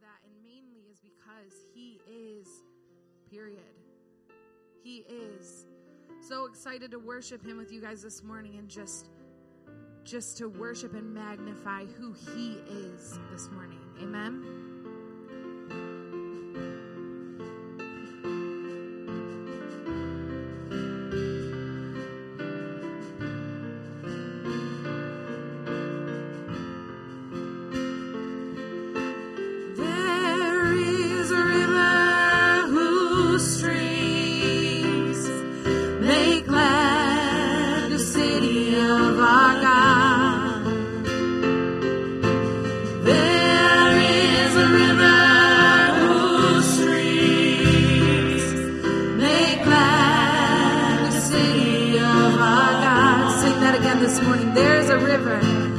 that, and mainly is because He is, period. He is. So excited to worship Him with you guys this morning and just just to worship and magnify who He is this morning. Amen. It came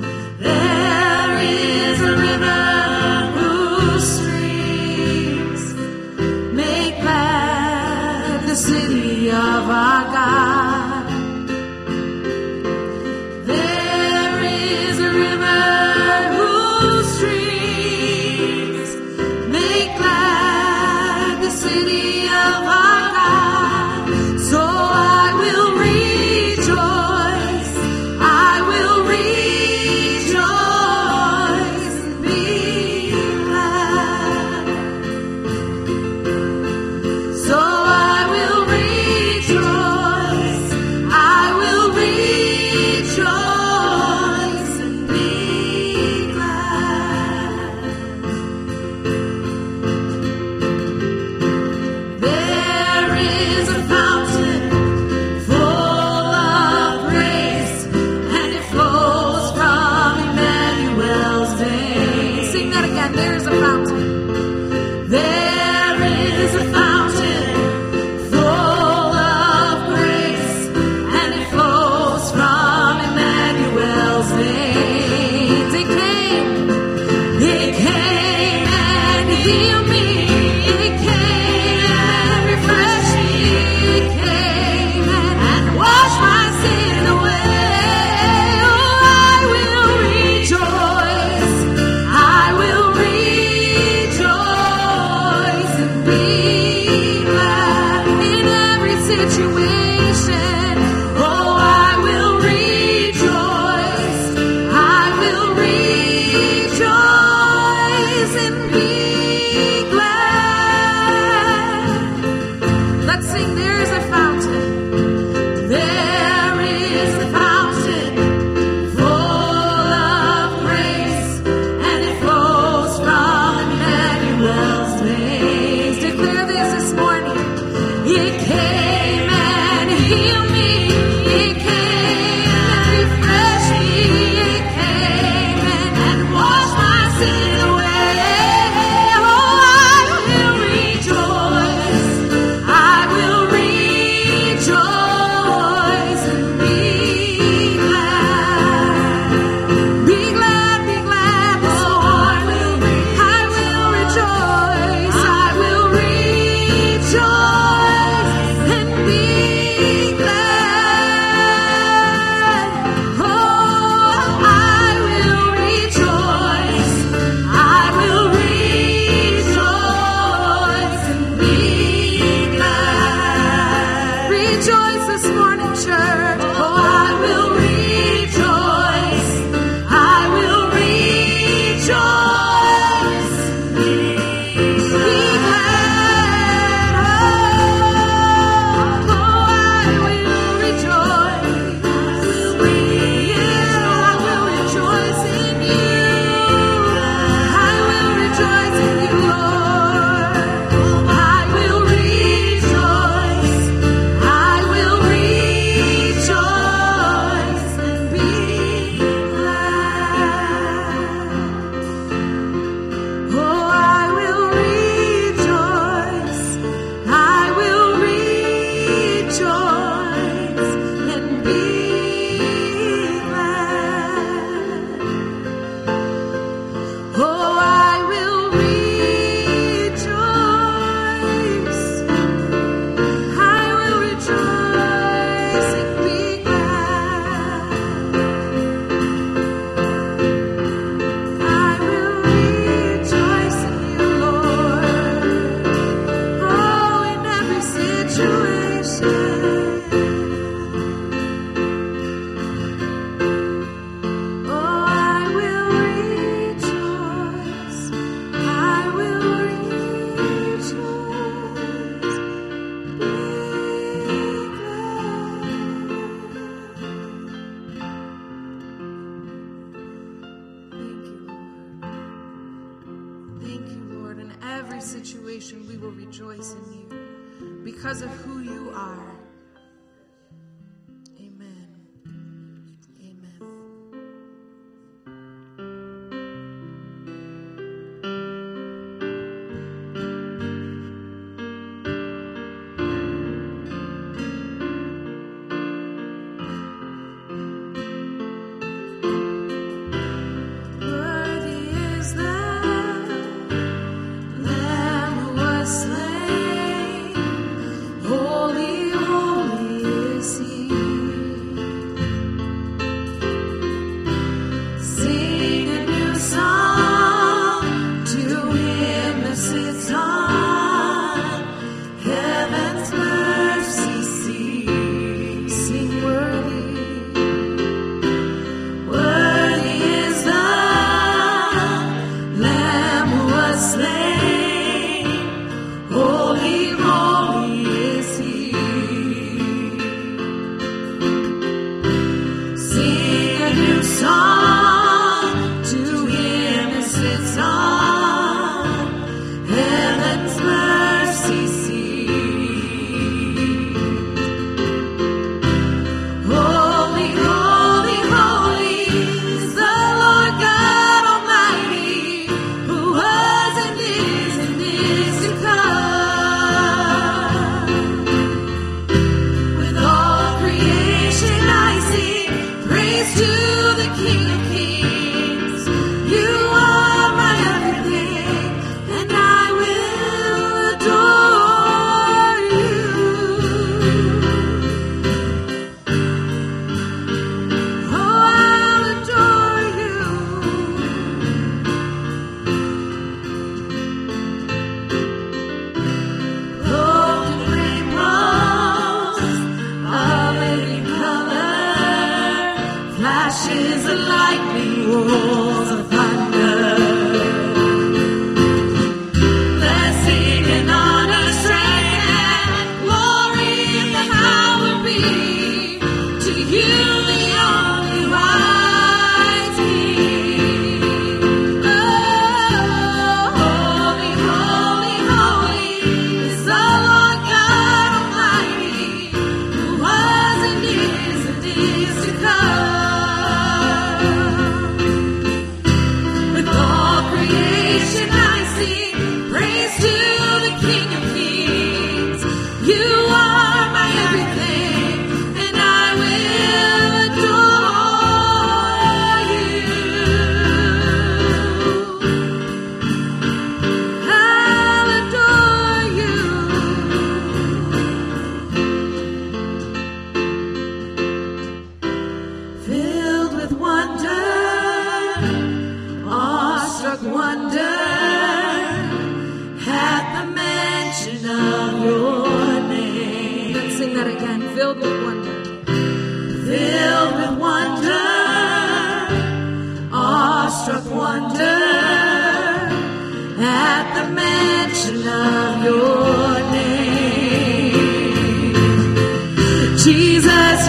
situation, we will rejoice in you because of who you are.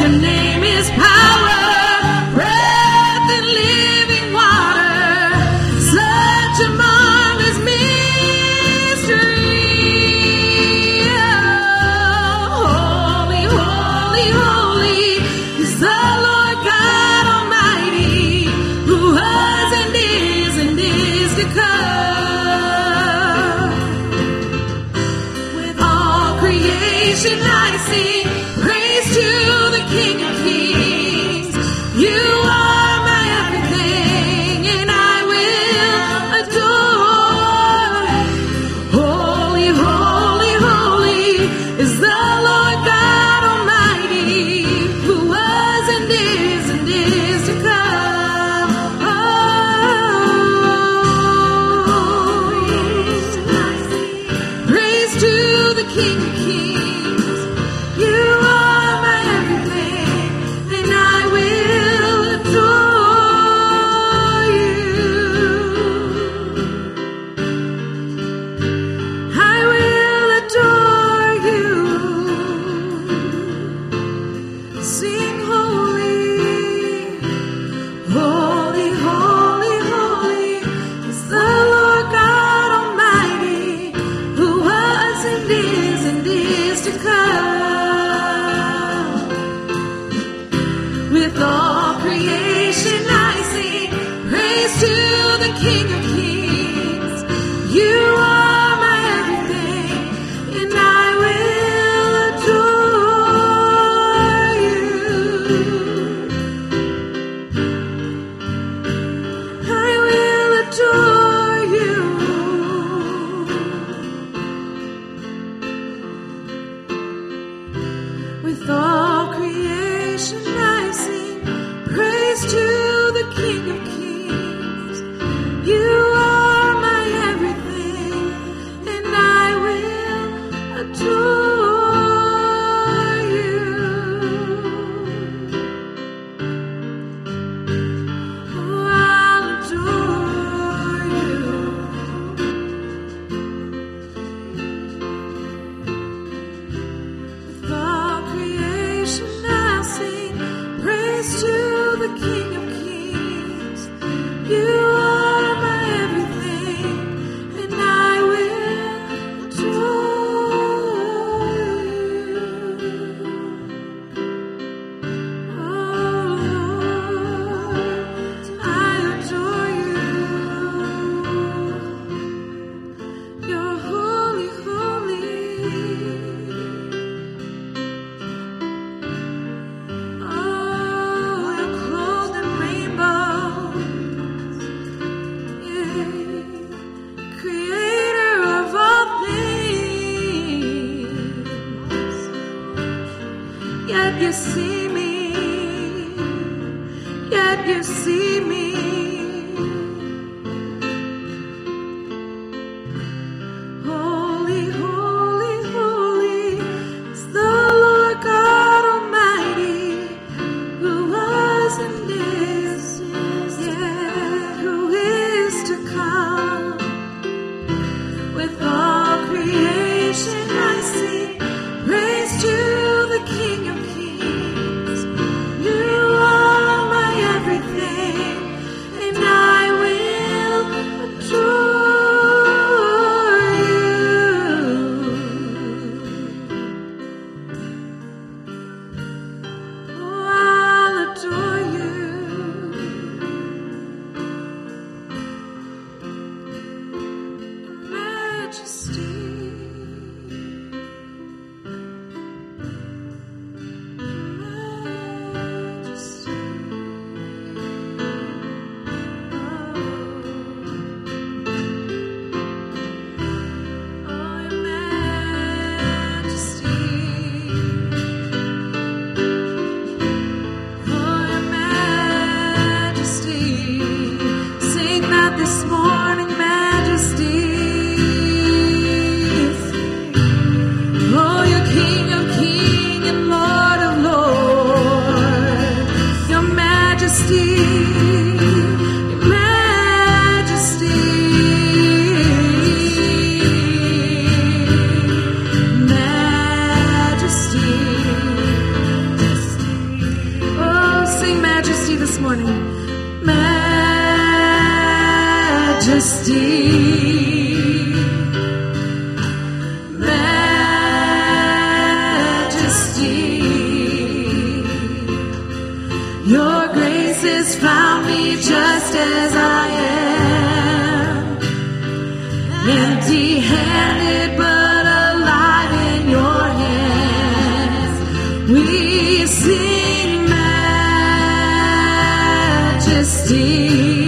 your name. you. empty handed but alive in your hands. We sing majesty.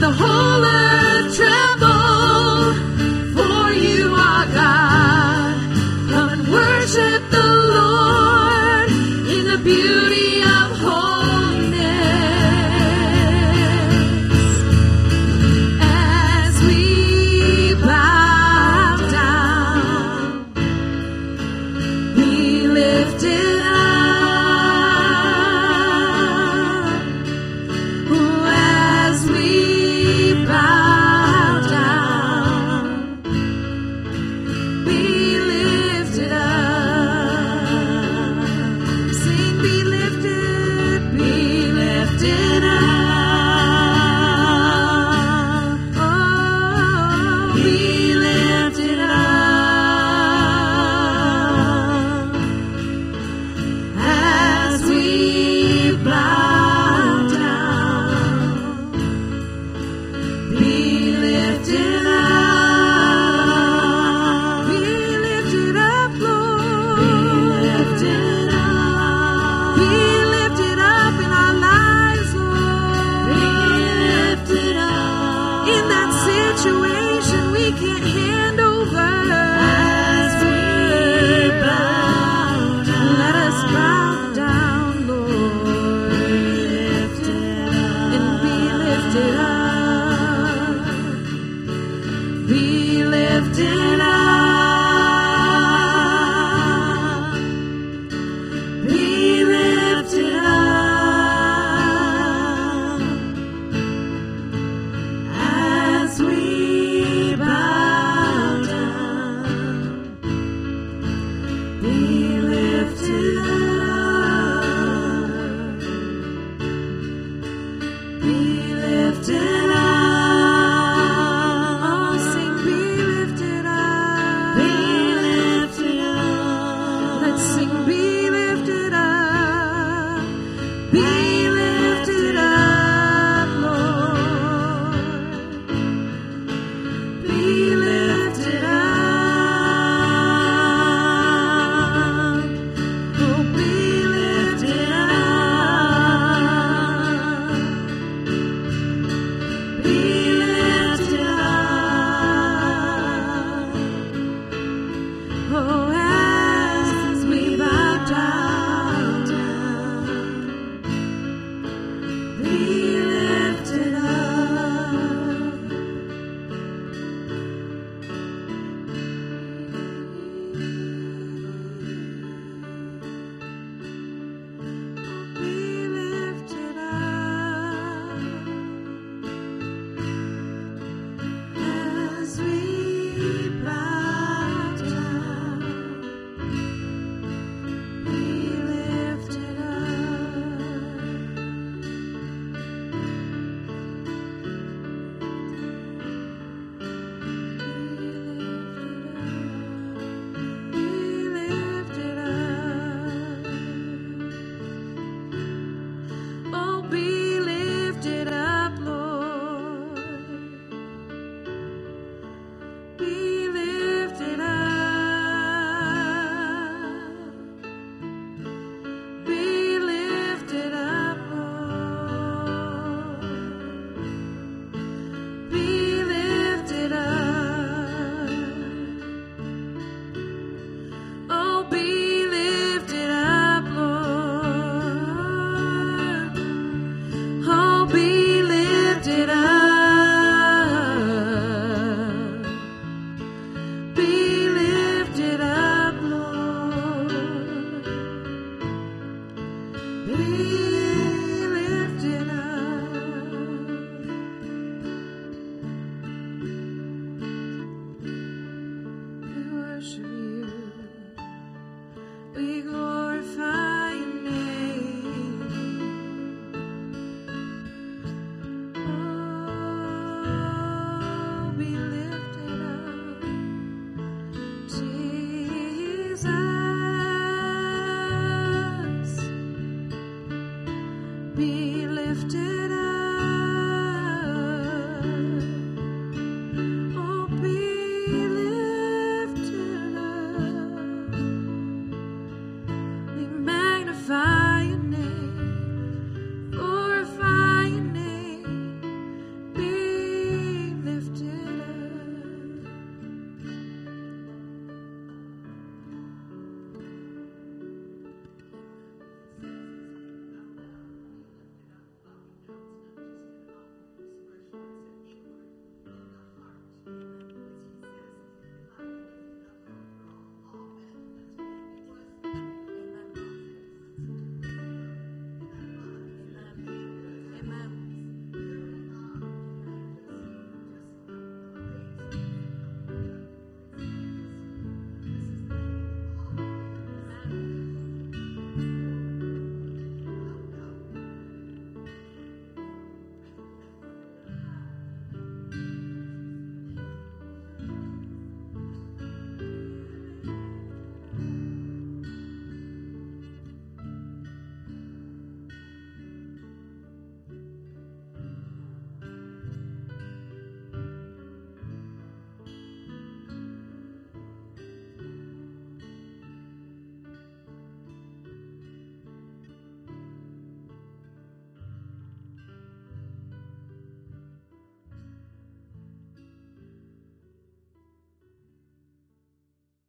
The whole